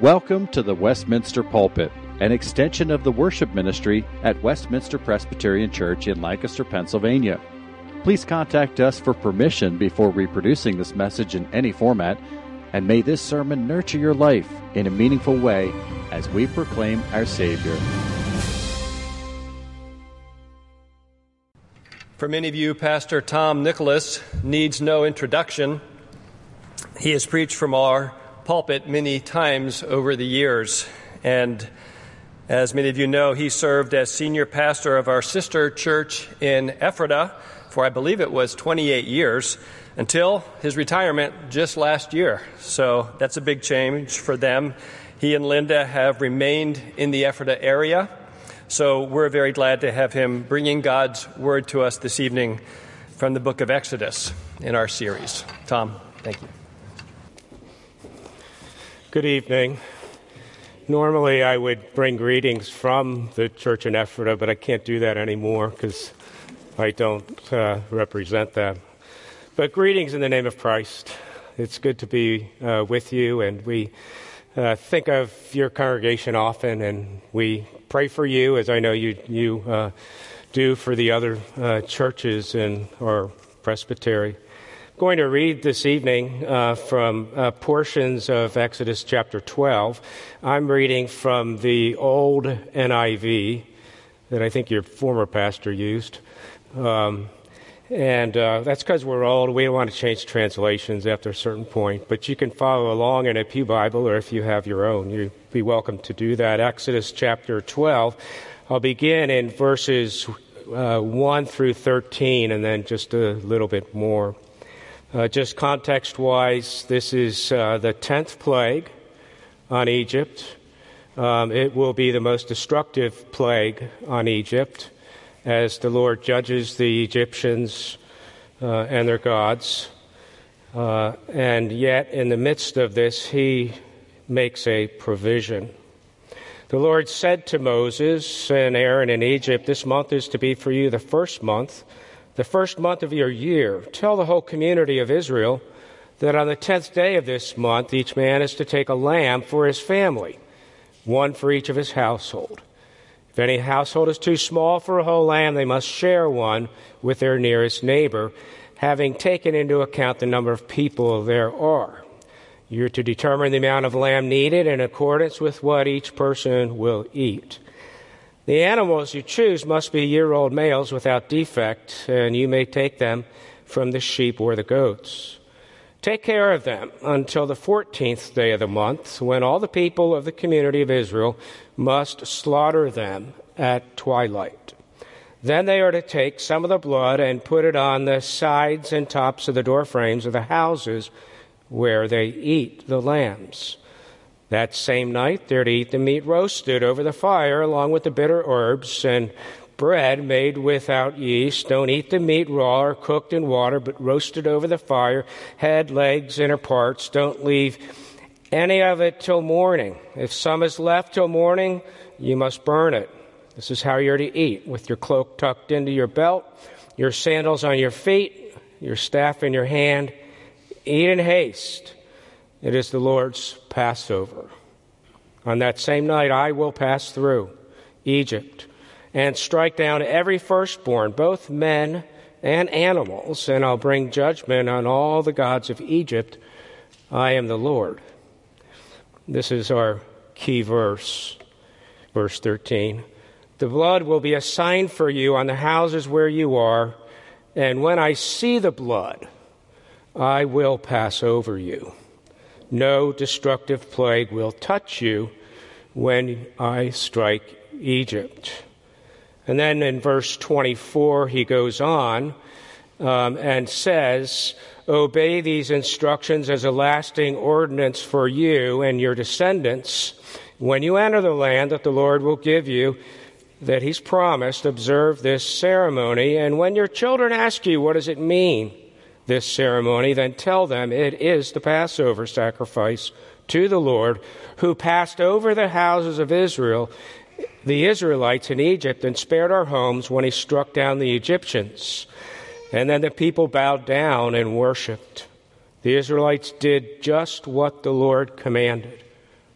Welcome to the Westminster Pulpit, an extension of the worship ministry at Westminster Presbyterian Church in Lancaster, Pennsylvania. Please contact us for permission before reproducing this message in any format, and may this sermon nurture your life in a meaningful way as we proclaim our Savior. For many of you, Pastor Tom Nicholas needs no introduction. He has preached from our pulpit many times over the years. And as many of you know, he served as senior pastor of our sister church in Ephrata for I believe it was 28 years until his retirement just last year. So that's a big change for them. He and Linda have remained in the Ephrata area. So we're very glad to have him bringing God's word to us this evening from the book of Exodus in our series. Tom, thank you. Good evening. Normally, I would bring greetings from the church in Ephrata, but I can't do that anymore because I don't uh, represent them. But greetings in the name of Christ. It's good to be uh, with you, and we uh, think of your congregation often, and we pray for you, as I know you you uh, do for the other uh, churches in our presbytery going to read this evening uh, from uh, portions of Exodus chapter 12. I'm reading from the old NIV that I think your former pastor used. Um, and uh, that's because we're old. We don't want to change translations after a certain point. But you can follow along in a Pew Bible, or if you have your own, you'd be welcome to do that. Exodus chapter 12. I'll begin in verses uh, 1 through 13, and then just a little bit more. Uh, just context wise, this is uh, the 10th plague on Egypt. Um, it will be the most destructive plague on Egypt as the Lord judges the Egyptians uh, and their gods. Uh, and yet, in the midst of this, he makes a provision. The Lord said to Moses and Aaron in Egypt, This month is to be for you the first month the first month of your year, tell the whole community of Israel that on the tenth day of this month, each man is to take a lamb for his family, one for each of his household. If any household is too small for a whole lamb, they must share one with their nearest neighbor, having taken into account the number of people there are. You're to determine the amount of lamb needed in accordance with what each person will eat. The animals you choose must be year old males without defect, and you may take them from the sheep or the goats. Take care of them until the 14th day of the month, when all the people of the community of Israel must slaughter them at twilight. Then they are to take some of the blood and put it on the sides and tops of the door frames of the houses where they eat the lambs. That same night, they're to eat the meat roasted over the fire along with the bitter herbs and bread made without yeast. Don't eat the meat raw or cooked in water, but roasted over the fire, head, legs, inner parts. Don't leave any of it till morning. If some is left till morning, you must burn it. This is how you're to eat, with your cloak tucked into your belt, your sandals on your feet, your staff in your hand. Eat in haste. It is the Lord's Passover. On that same night, I will pass through Egypt and strike down every firstborn, both men and animals, and I'll bring judgment on all the gods of Egypt. I am the Lord. This is our key verse, verse 13. The blood will be a sign for you on the houses where you are, and when I see the blood, I will pass over you. No destructive plague will touch you when I strike Egypt. And then in verse 24, he goes on um, and says, Obey these instructions as a lasting ordinance for you and your descendants when you enter the land that the Lord will give you, that he's promised, observe this ceremony. And when your children ask you, What does it mean? This ceremony, then tell them it is the Passover sacrifice to the Lord, who passed over the houses of Israel, the Israelites in Egypt, and spared our homes when he struck down the Egyptians. And then the people bowed down and worshiped. The Israelites did just what the Lord commanded.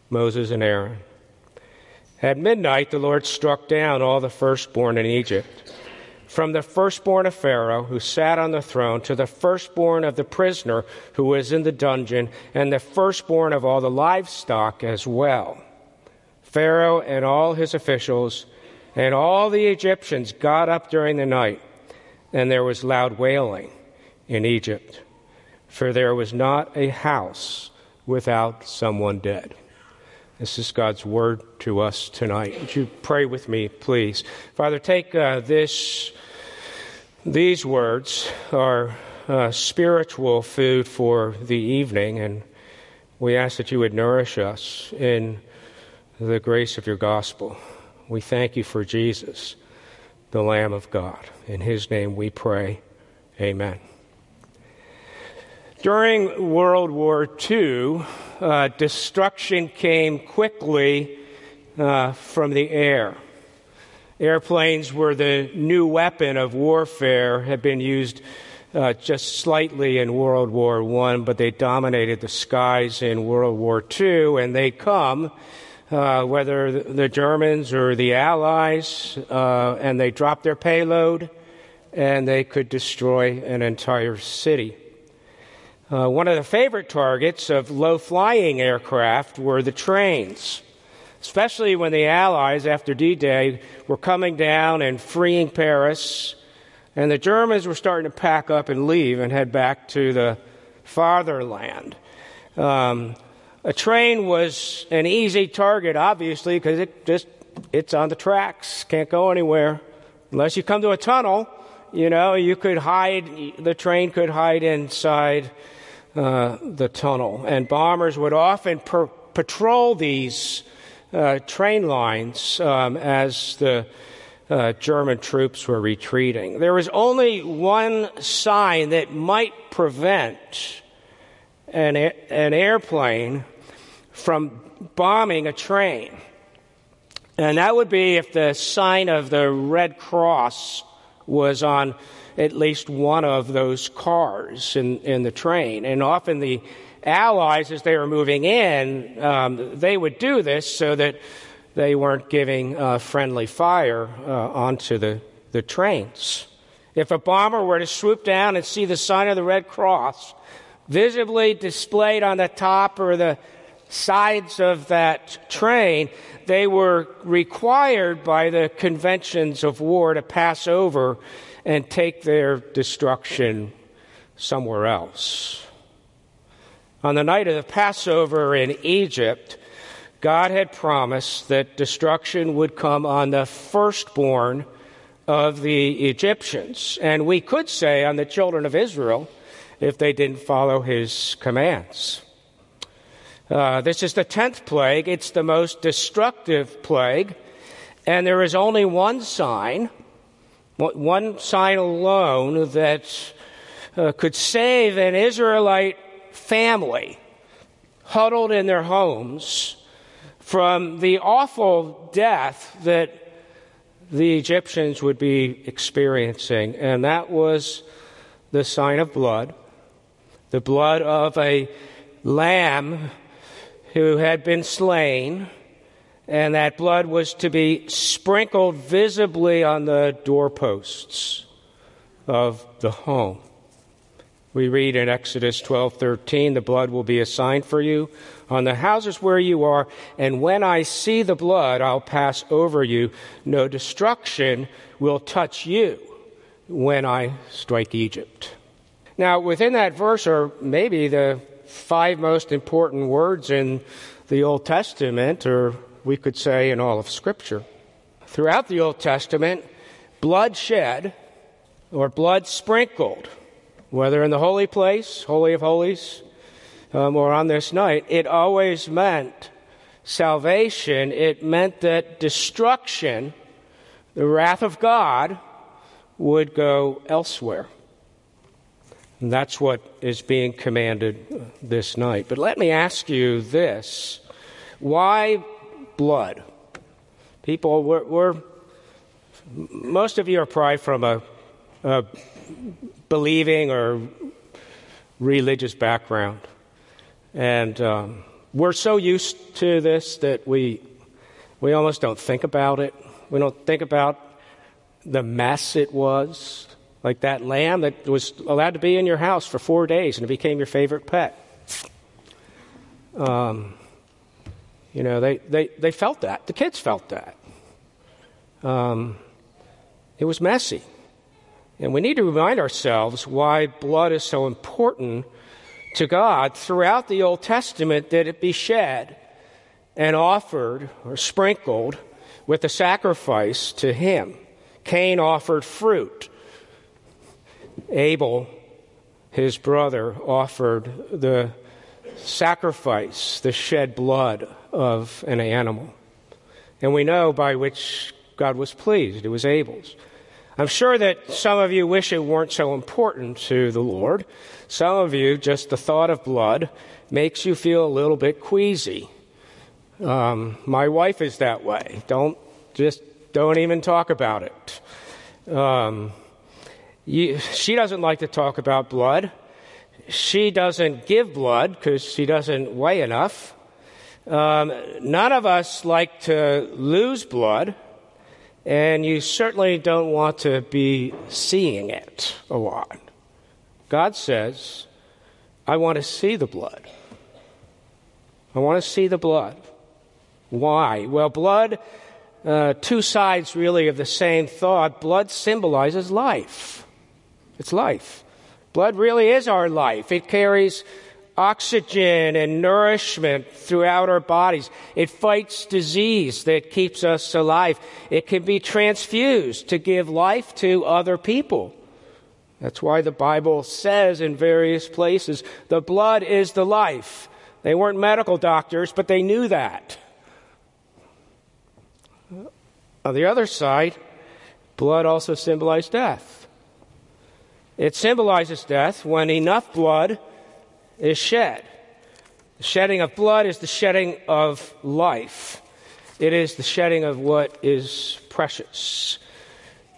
Moses and Aaron. At midnight, the Lord struck down all the firstborn in Egypt, from the firstborn of Pharaoh, who sat on the throne, to the firstborn of the prisoner who was in the dungeon, and the firstborn of all the livestock as well. Pharaoh and all his officials and all the Egyptians got up during the night, and there was loud wailing in Egypt, for there was not a house without someone dead. This is God's word to us tonight. Would you pray with me, please? Father, take uh, this, these words, our uh, spiritual food for the evening, and we ask that you would nourish us in the grace of your gospel. We thank you for Jesus, the Lamb of God. In his name we pray. Amen. During World War II, uh, destruction came quickly uh, from the air. Airplanes were the new weapon of warfare, had been used uh, just slightly in World War I, but they dominated the skies in World War II, and they come. Uh, whether the Germans or the Allies, uh, and they drop their payload and they could destroy an entire city. Uh, one of the favorite targets of low flying aircraft were the trains, especially when the Allies, after D Day, were coming down and freeing Paris, and the Germans were starting to pack up and leave and head back to the fatherland. Um, a train was an easy target, obviously, because it just it's on the tracks, can't go anywhere unless you come to a tunnel. You know, you could hide. The train could hide inside uh, the tunnel. And bombers would often per- patrol these uh, train lines um, as the uh, German troops were retreating. There was only one sign that might prevent an, a- an airplane from bombing a train. And that would be if the sign of the Red Cross was on at least one of those cars in, in the train. And often the Allies, as they were moving in, um, they would do this so that they weren't giving uh, friendly fire uh, onto the, the trains. If a bomber were to swoop down and see the sign of the Red Cross visibly displayed on the top or the sides of that train, they were required by the conventions of war to pass over and take their destruction somewhere else. On the night of the Passover in Egypt, God had promised that destruction would come on the firstborn of the Egyptians. And we could say on the children of Israel if they didn't follow his commands. Uh, this is the tenth plague. It's the most destructive plague. And there is only one sign one sign alone that uh, could save an Israelite family huddled in their homes from the awful death that the Egyptians would be experiencing. And that was the sign of blood, the blood of a lamb who had been slain and that blood was to be sprinkled visibly on the doorposts of the home. We read in Exodus 12:13, "The blood will be a sign for you on the houses where you are, and when I see the blood, I'll pass over you. No destruction will touch you when I strike Egypt." Now, within that verse are maybe the five most important words in the Old Testament or we could say, in all of Scripture. Throughout the Old Testament, blood shed or blood sprinkled, whether in the holy place, Holy of Holies, um, or on this night, it always meant salvation. It meant that destruction, the wrath of God, would go elsewhere. And that's what is being commanded this night. But let me ask you this why blood. People, we're, we're most of you are probably from a, a believing or religious background. And um, we're so used to this that we, we almost don't think about it. We don't think about the mess it was. Like that lamb that was allowed to be in your house for four days and it became your favorite pet. Um, you know, they, they, they felt that. The kids felt that. Um, it was messy. And we need to remind ourselves why blood is so important to God throughout the Old Testament that it be shed and offered or sprinkled with a sacrifice to Him. Cain offered fruit. Abel, his brother, offered the sacrifice, the shed blood of an animal. And we know by which God was pleased. It was Abel's. I'm sure that some of you wish it weren't so important to the Lord. Some of you, just the thought of blood makes you feel a little bit queasy. Um, my wife is that way. Don't just don't even talk about it. Um, you, she doesn't like to talk about blood. She doesn't give blood because she doesn't weigh enough. Um, none of us like to lose blood and you certainly don't want to be seeing it a lot. God says, I want to see the blood. I want to see the blood. Why? Well, blood, uh, two sides really of the same thought. Blood symbolizes life. It's life. Blood really is our life. It carries oxygen and nourishment throughout our bodies. It fights disease that keeps us alive. It can be transfused to give life to other people. That's why the Bible says in various places the blood is the life. They weren't medical doctors, but they knew that. On the other side, blood also symbolized death. It symbolizes death when enough blood is shed. The shedding of blood is the shedding of life. It is the shedding of what is precious.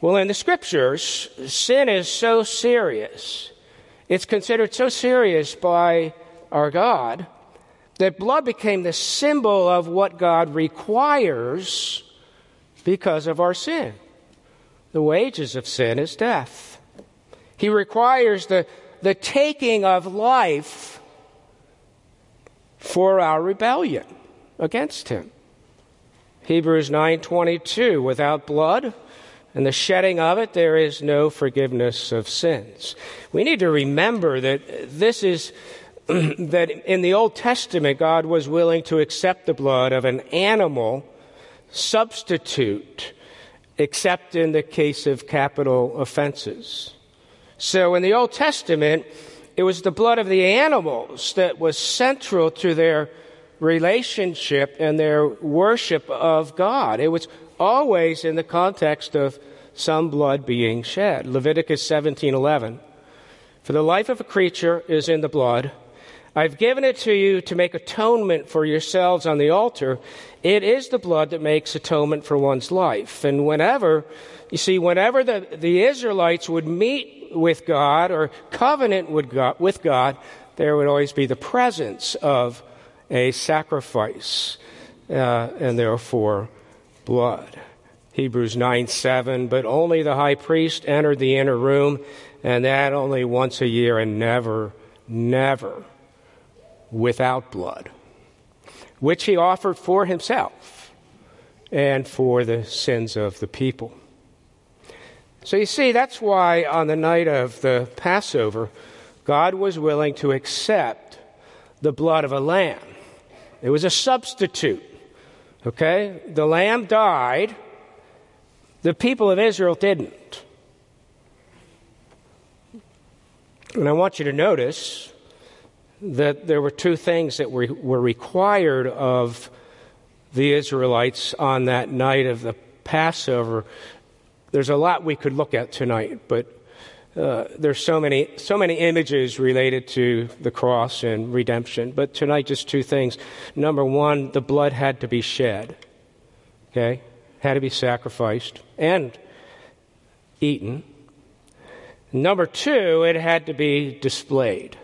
Well, in the scriptures, sin is so serious. It's considered so serious by our God that blood became the symbol of what God requires because of our sin. The wages of sin is death. He requires the the taking of life for our rebellion against him. Hebrews 9:22 without blood and the shedding of it there is no forgiveness of sins. We need to remember that this is that in the Old Testament God was willing to accept the blood of an animal substitute except in the case of capital offenses. So in the Old Testament, it was the blood of the animals that was central to their relationship and their worship of God. It was always in the context of some blood being shed. Leviticus 17:11. For the life of a creature is in the blood. I've given it to you to make atonement for yourselves on the altar. It is the blood that makes atonement for one's life. And whenever, you see, whenever the, the Israelites would meet with God or covenant with God, there would always be the presence of a sacrifice uh, and therefore blood. Hebrews 9 7, but only the high priest entered the inner room, and that only once a year, and never, never without blood, which he offered for himself and for the sins of the people. So you see, that's why on the night of the Passover, God was willing to accept the blood of a lamb. It was a substitute. Okay? The lamb died, the people of Israel didn't. And I want you to notice that there were two things that were, were required of the Israelites on that night of the Passover there's a lot we could look at tonight, but uh, there's so many so many images related to the cross and redemption. But tonight, just two things. Number one, the blood had to be shed. Okay, had to be sacrificed and eaten. Number two, it had to be displayed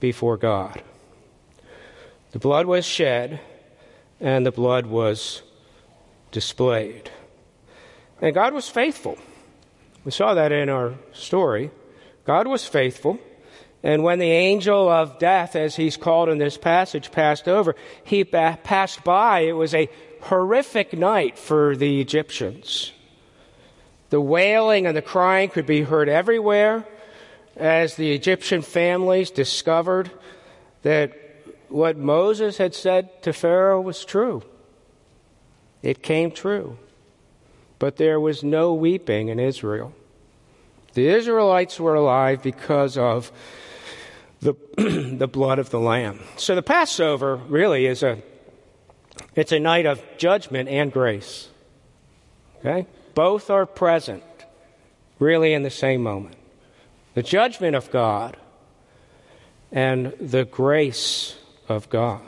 before God. The blood was shed and the blood was displayed. And God was faithful. We saw that in our story. God was faithful. And when the angel of death, as he's called in this passage, passed over, he passed by. It was a horrific night for the Egyptians. The wailing and the crying could be heard everywhere as the Egyptian families discovered that what Moses had said to Pharaoh was true. It came true. But there was no weeping in Israel. The Israelites were alive because of the, the blood of the Lamb. So the Passover really is a it's a night of judgment and grace. Okay? Both are present really in the same moment. The judgment of God and the grace of God.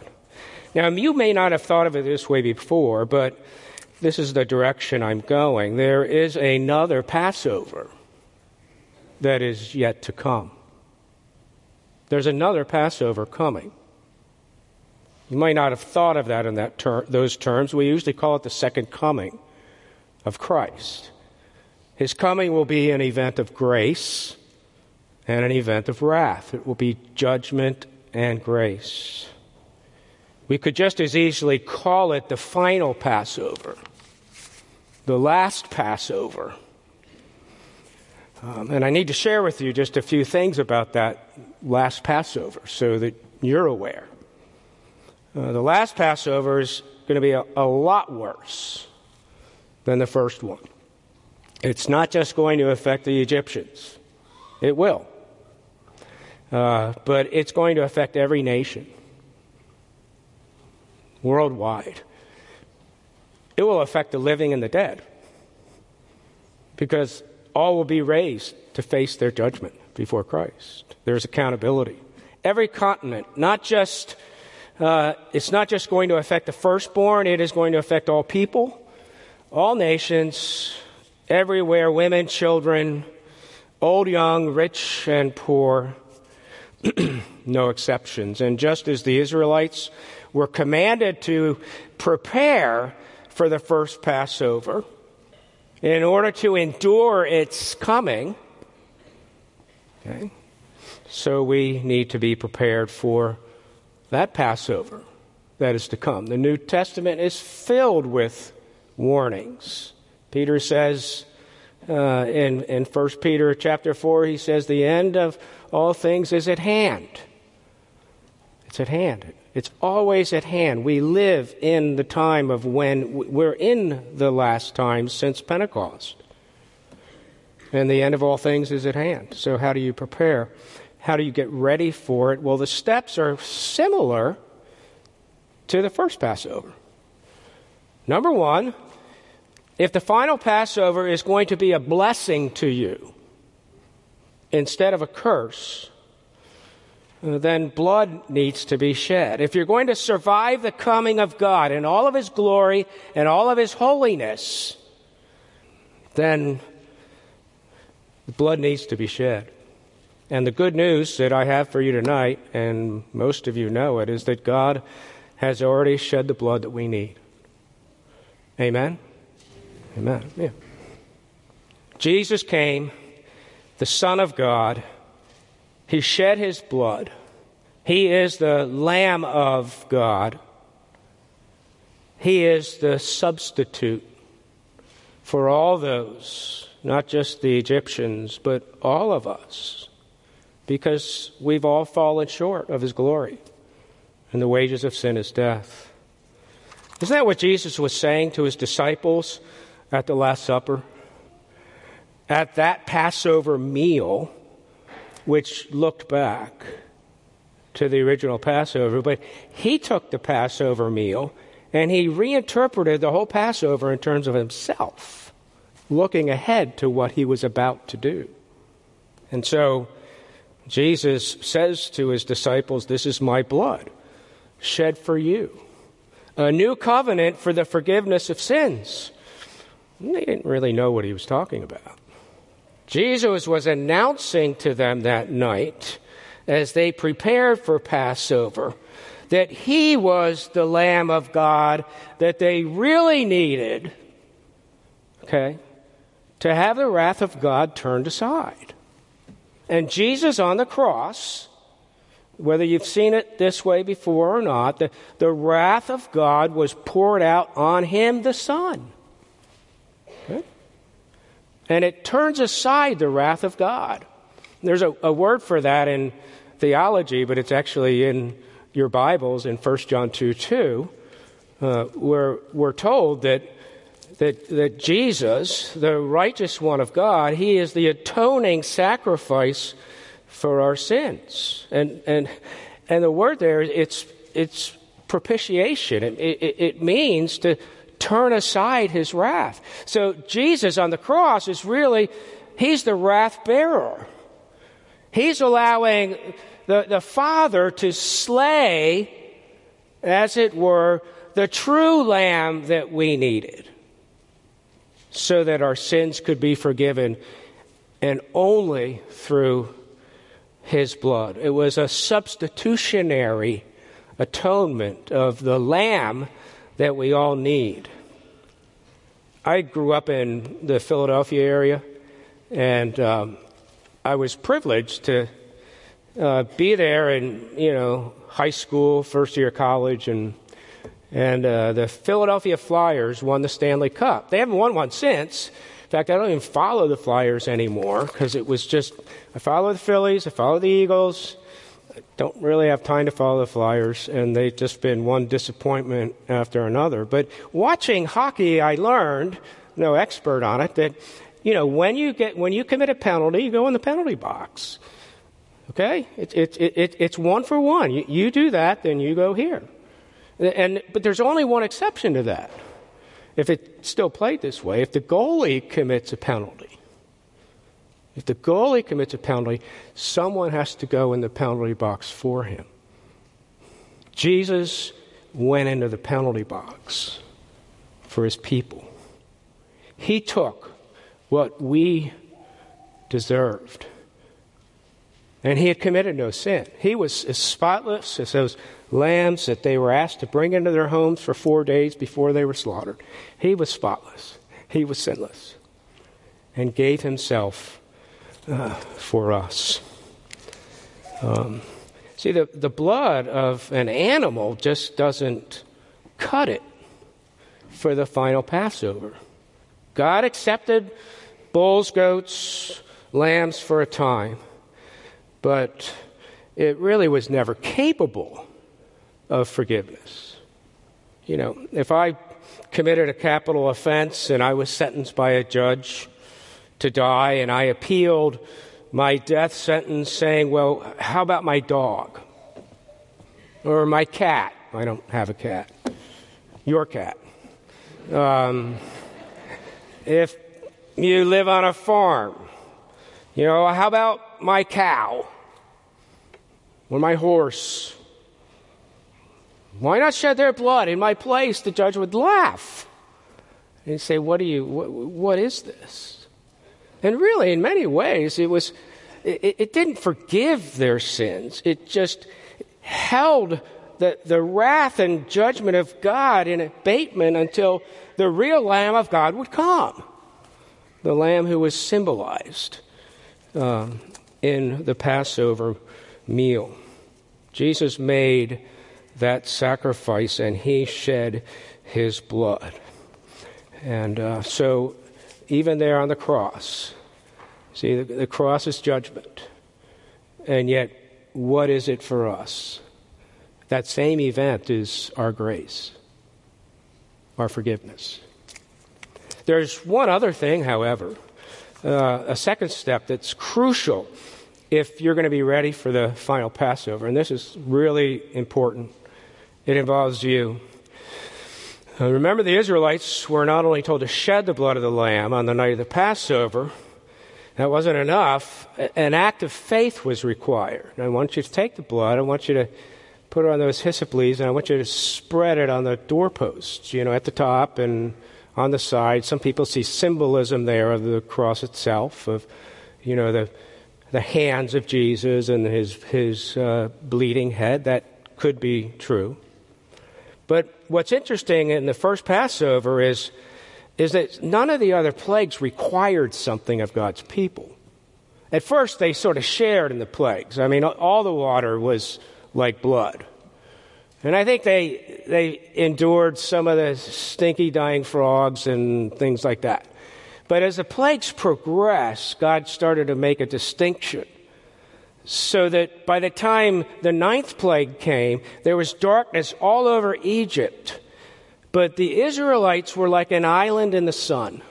Now, you may not have thought of it this way before, but this is the direction I'm going. There is another Passover that is yet to come. There's another Passover coming. You might not have thought of that in that ter- those terms. We usually call it the second coming of Christ. His coming will be an event of grace and an event of wrath. It will be judgment and grace. We could just as easily call it the final Passover, the last Passover. Um, and I need to share with you just a few things about that last Passover so that you're aware. Uh, the last Passover is going to be a, a lot worse than the first one. It's not just going to affect the Egyptians, it will. Uh, but it's going to affect every nation worldwide. It will affect the living and the dead because all will be raised to face their judgment before Christ. There's accountability. Every continent, not just, uh, it's not just going to affect the firstborn, it is going to affect all people, all nations, everywhere, women, children, old, young, rich, and poor, no exceptions. And just as the Israelites were commanded to prepare for the first Passover, in order to endure its coming, okay, so we need to be prepared for that Passover that is to come. The New Testament is filled with warnings. Peter says uh, in, in 1 Peter chapter 4, he says, The end of all things is at hand. It's at hand. It's always at hand. We live in the time of when we're in the last times since Pentecost. And the end of all things is at hand. So, how do you prepare? How do you get ready for it? Well, the steps are similar to the first Passover. Number one, if the final Passover is going to be a blessing to you instead of a curse, then blood needs to be shed. If you're going to survive the coming of God in all of His glory and all of His holiness, then blood needs to be shed. And the good news that I have for you tonight, and most of you know it, is that God has already shed the blood that we need. Amen? Amen. Yeah. Jesus came, the Son of God he shed his blood. He is the Lamb of God. He is the substitute for all those, not just the Egyptians, but all of us, because we've all fallen short of his glory, and the wages of sin is death. Isn't that what Jesus was saying to his disciples at the Last Supper? At that Passover meal, which looked back to the original Passover, but he took the Passover meal and he reinterpreted the whole Passover in terms of himself, looking ahead to what he was about to do. And so Jesus says to his disciples, This is my blood, shed for you. A new covenant for the forgiveness of sins. They didn't really know what he was talking about. Jesus was announcing to them that night, as they prepared for Passover, that he was the Lamb of God that they really needed, okay, to have the wrath of God turned aside. And Jesus on the cross, whether you've seen it this way before or not, the, the wrath of God was poured out on him, the Son. And it turns aside the wrath of God. There's a, a word for that in theology, but it's actually in your Bibles in 1 John 2 2, uh, where we're told that, that, that Jesus, the righteous one of God, he is the atoning sacrifice for our sins. And, and, and the word there, it's, it's propitiation. It, it, it means to turn aside his wrath. So Jesus on the cross is really, he's the wrath bearer. He's allowing the, the Father to slay, as it were, the true lamb that we needed so that our sins could be forgiven and only through his blood. It was a substitutionary atonement of the lamb that we all need. I grew up in the Philadelphia area, and um, I was privileged to uh, be there in you know high school, first year college, and and uh, the Philadelphia Flyers won the Stanley Cup. They haven't won one since. In fact, I don't even follow the Flyers anymore because it was just I follow the Phillies, I follow the Eagles. Don't really have time to follow the Flyers, and they've just been one disappointment after another. But watching hockey, I learned, no expert on it, that you know when you get when you commit a penalty, you go in the penalty box. Okay? It, it, it, it's one for one. You, you do that, then you go here. And, but there's only one exception to that. If it's still played this way, if the goalie commits a penalty, if the goalie commits a penalty, someone has to go in the penalty box for him. Jesus went into the penalty box for his people. He took what we deserved. And he had committed no sin. He was as spotless as those lambs that they were asked to bring into their homes for four days before they were slaughtered. He was spotless. He was sinless. And gave himself uh, for us. Um, see, the, the blood of an animal just doesn't cut it for the final Passover. God accepted bulls, goats, lambs for a time but it really was never capable of forgiveness. You know, if I committed a capital offense and I was sentenced by a judge to die and I appealed my death sentence saying, well, how about my dog? Or my cat? I don't have a cat. Your cat. Um, if you live on a farm, you know, how about my cow or my horse? Why not shed their blood in my place? The judge would laugh and say, "What do you? what, what is this?" And really, in many ways, it was. It, it didn't forgive their sins. It just held the, the wrath and judgment of God in abatement until the real Lamb of God would come. The Lamb who was symbolized um, in the Passover meal. Jesus made that sacrifice and he shed his blood. And uh, so, even there on the cross, see, the, the cross is judgment. And yet, what is it for us? That same event is our grace, our forgiveness. There's one other thing, however, uh, a second step that's crucial if you're going to be ready for the final Passover. And this is really important. It involves you. Uh, remember, the Israelites were not only told to shed the blood of the lamb on the night of the Passover, that wasn't enough. An act of faith was required. I want you to take the blood, I want you to put it on those hyssop leaves, and I want you to spread it on the doorposts, you know, at the top and on the side. Some people see symbolism there of the cross itself, of, you know, the, the hands of Jesus and his, his uh, bleeding head. That could be true. But what's interesting in the first Passover is, is that none of the other plagues required something of God's people. At first, they sort of shared in the plagues. I mean, all the water was like blood. And I think they, they endured some of the stinky dying frogs and things like that. But as the plagues progressed, God started to make a distinction. So that by the time the ninth plague came, there was darkness all over Egypt. But the Israelites were like an island in the sun.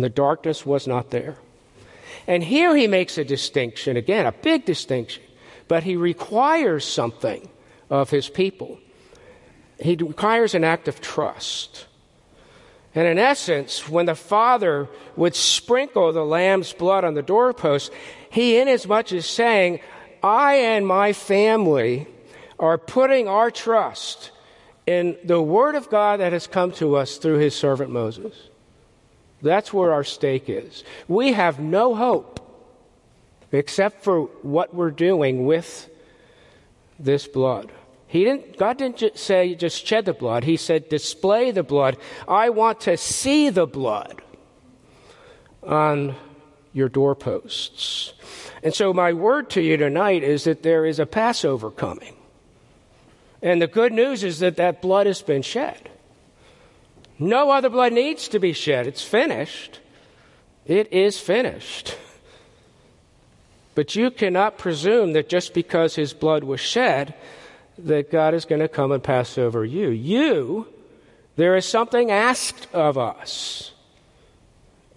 The darkness was not there. And here he makes a distinction, again, a big distinction, but he requires something of his people. He requires an act of trust. And in essence, when the Father would sprinkle the lamb's blood on the doorpost, he, inasmuch as saying, I and my family are putting our trust in the Word of God that has come to us through his servant Moses. That's where our stake is. We have no hope except for what we're doing with this blood. He didn't, God didn't just say just shed the blood. He said display the blood. I want to see the blood on your doorposts. And so my word to you tonight is that there is a Passover coming. And the good news is that that blood has been shed. No other blood needs to be shed. It's finished. It is finished. But you cannot presume that just because his blood was shed, that God is going to come and pass over you. You, there is something asked of us.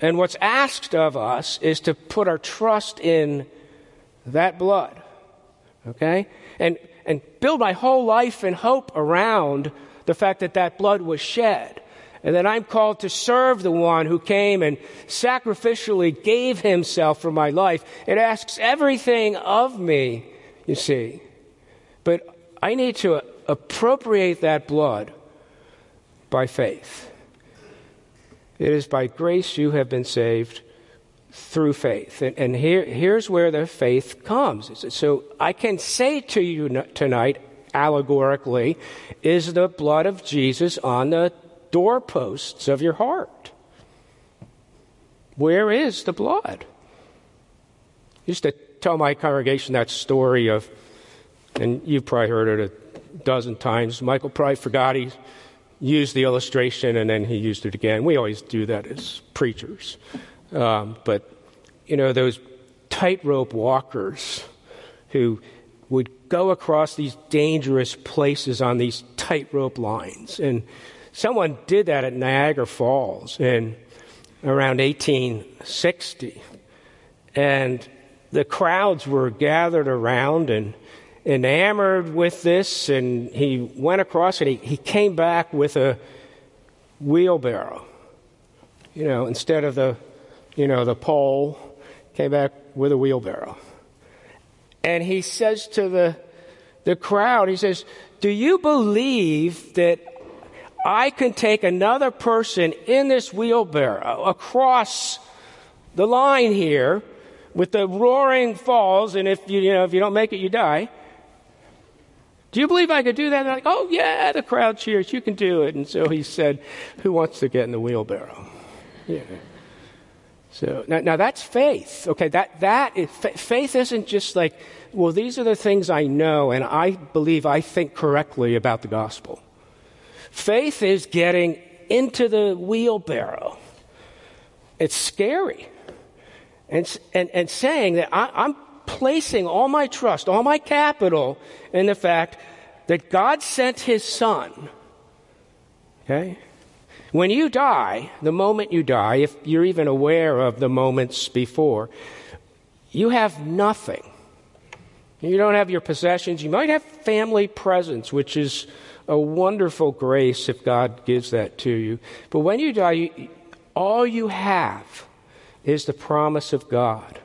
And what's asked of us is to put our trust in that blood. Okay? And, and build my whole life and hope around the fact that that blood was shed. And that I'm called to serve the one who came and sacrificially gave himself for my life. It asks everything of me, you see. But I need to appropriate that blood by faith. It is by grace you have been saved through faith. And, and here, here's where the faith comes. So I can say to you tonight, allegorically, is the blood of Jesus on the doorposts of your heart? Where is the blood? I used to tell my congregation that story of and you've probably heard it a dozen times. Michael probably forgot he used the illustration and then he used it again. We always do that as preachers. Um, but, you know, those tightrope walkers who would go across these dangerous places on these tightrope lines. And someone did that at Niagara Falls in around 1860. And the crowds were gathered around and enamored with this, and he went across and he, he came back with a wheelbarrow. You know, instead of the, you know, the pole, came back with a wheelbarrow. And he says to the, the crowd, he says, Do you believe that I can take another person in this wheelbarrow across the line here with the roaring falls, and if you, you know, if you don't make it, you die? Do you believe I could do that? And they're like, oh, yeah, the crowd cheers. You can do it. And so he said, who wants to get in the wheelbarrow? Yeah. So now, now that's faith. Okay, that, that is, faith isn't just like, well, these are the things I know and I believe I think correctly about the gospel. Faith is getting into the wheelbarrow. It's scary. And, and, and saying that I, I'm placing all my trust, all my capital in the fact that God sent his son. Okay? When you die, the moment you die, if you're even aware of the moments before, you have nothing. You don't have your possessions. You might have family presence, which is a wonderful grace if God gives that to you. But when you die, you, all you have is the promise of God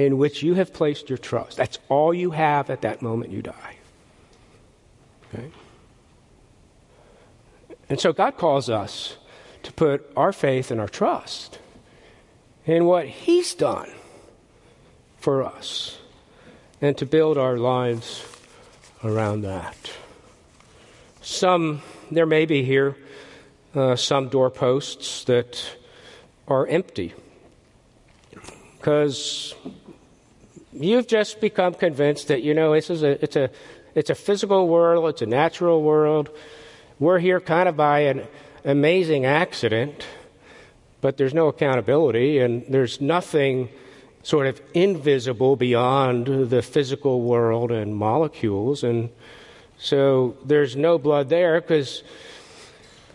in which you have placed your trust. That's all you have at that moment you die. Okay? And so God calls us to put our faith and our trust in what He's done for us. and to build our lives around that. Some, there may be here uh, some doorposts that are empty because you've just become convinced that you know this is a it's a it's a physical world, it's a natural world. We're here kind of by an amazing accident, but there's no accountability and there's nothing sort of invisible beyond the physical world and molecules and so there's no blood there because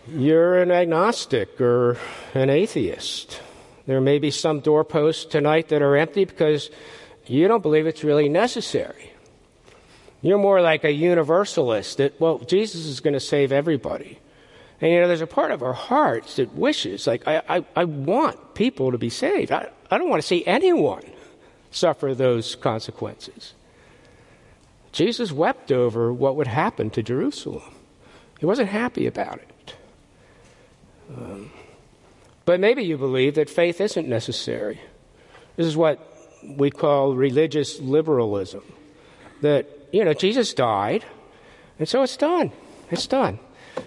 you're an agnostic or an atheist. There may be some doorposts tonight that are empty because you don't believe it's really necessary. You're more like a universalist that, well, Jesus is going to save everybody. And you know, there's a part of our hearts that wishes, like, I, I, I want people to be saved. I, I don't want to see anyone suffer those consequences. Jesus wept over what would happen to Jerusalem. He wasn't happy about it. Um, but maybe you believe that faith isn't necessary. This is what we call religious liberalism. That, you know, Jesus died, and so it's done. It's done.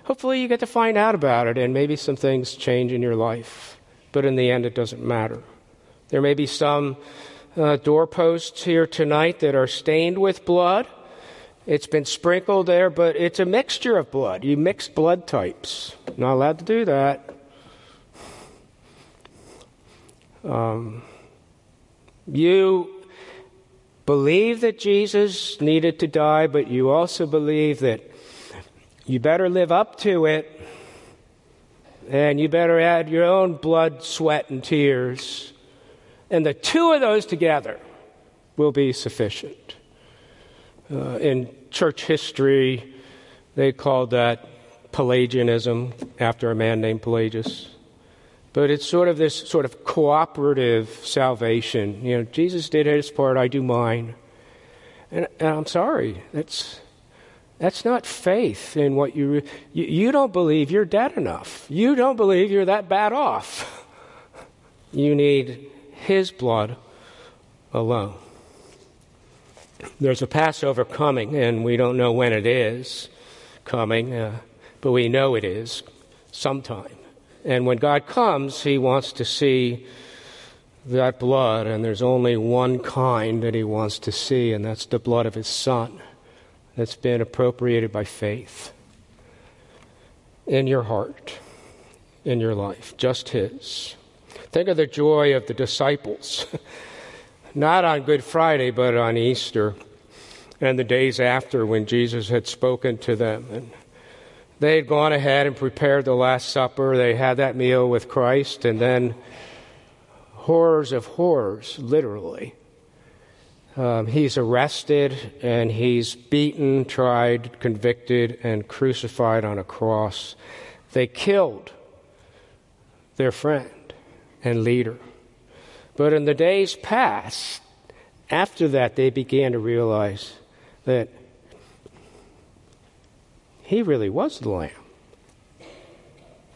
Hopefully, you get to find out about it, and maybe some things change in your life. But in the end, it doesn't matter. There may be some uh, doorposts here tonight that are stained with blood. It's been sprinkled there, but it's a mixture of blood. You mix blood types. Not allowed to do that. Um, you believe that Jesus needed to die, but you also believe that you better live up to it, and you better add your own blood, sweat, and tears. And the two of those together will be sufficient. Uh, in church history, they called that Pelagianism after a man named Pelagius. But it's sort of this sort of cooperative salvation. You know, Jesus did his part, I do mine. And, and I'm sorry, that's, that's not faith in what you, you. You don't believe you're dead enough. You don't believe you're that bad off. You need his blood alone. There's a Passover coming, and we don't know when it is coming, uh, but we know it is sometime. And when God comes, He wants to see that blood, and there's only one kind that He wants to see, and that's the blood of His Son that's been appropriated by faith in your heart, in your life, just His. Think of the joy of the disciples, not on Good Friday, but on Easter and the days after when Jesus had spoken to them. And they had gone ahead and prepared the Last Supper. They had that meal with Christ, and then horrors of horrors, literally. Um, he's arrested and he's beaten, tried, convicted, and crucified on a cross. They killed their friend and leader. But in the days past, after that, they began to realize that he really was the lamb.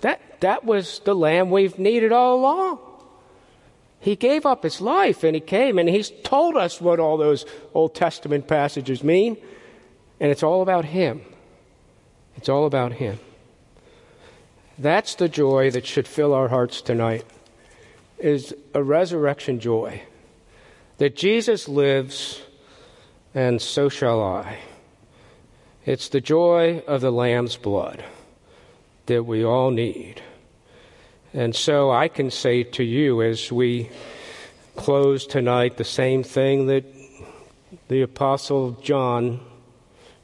That, that was the lamb we've needed all along. He gave up his life and he came and he's told us what all those Old Testament passages mean. And it's all about him. It's all about him. That's the joy that should fill our hearts tonight is a resurrection joy. That Jesus lives and so shall I. It's the joy of the Lamb's blood that we all need. And so I can say to you as we close tonight the same thing that the Apostle John,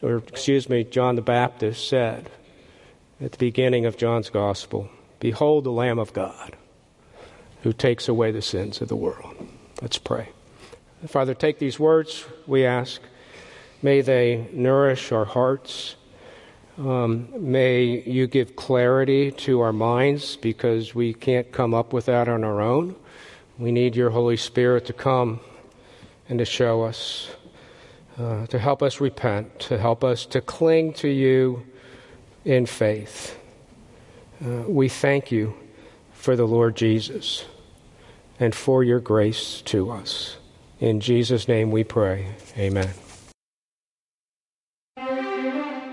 or excuse me, John the Baptist said at the beginning of John's Gospel Behold the Lamb of God who takes away the sins of the world. Let's pray. Father, take these words, we ask. May they nourish our hearts. Um, may you give clarity to our minds because we can't come up with that on our own. We need your Holy Spirit to come and to show us, uh, to help us repent, to help us to cling to you in faith. Uh, we thank you for the Lord Jesus and for your grace to us. In Jesus' name we pray. Amen.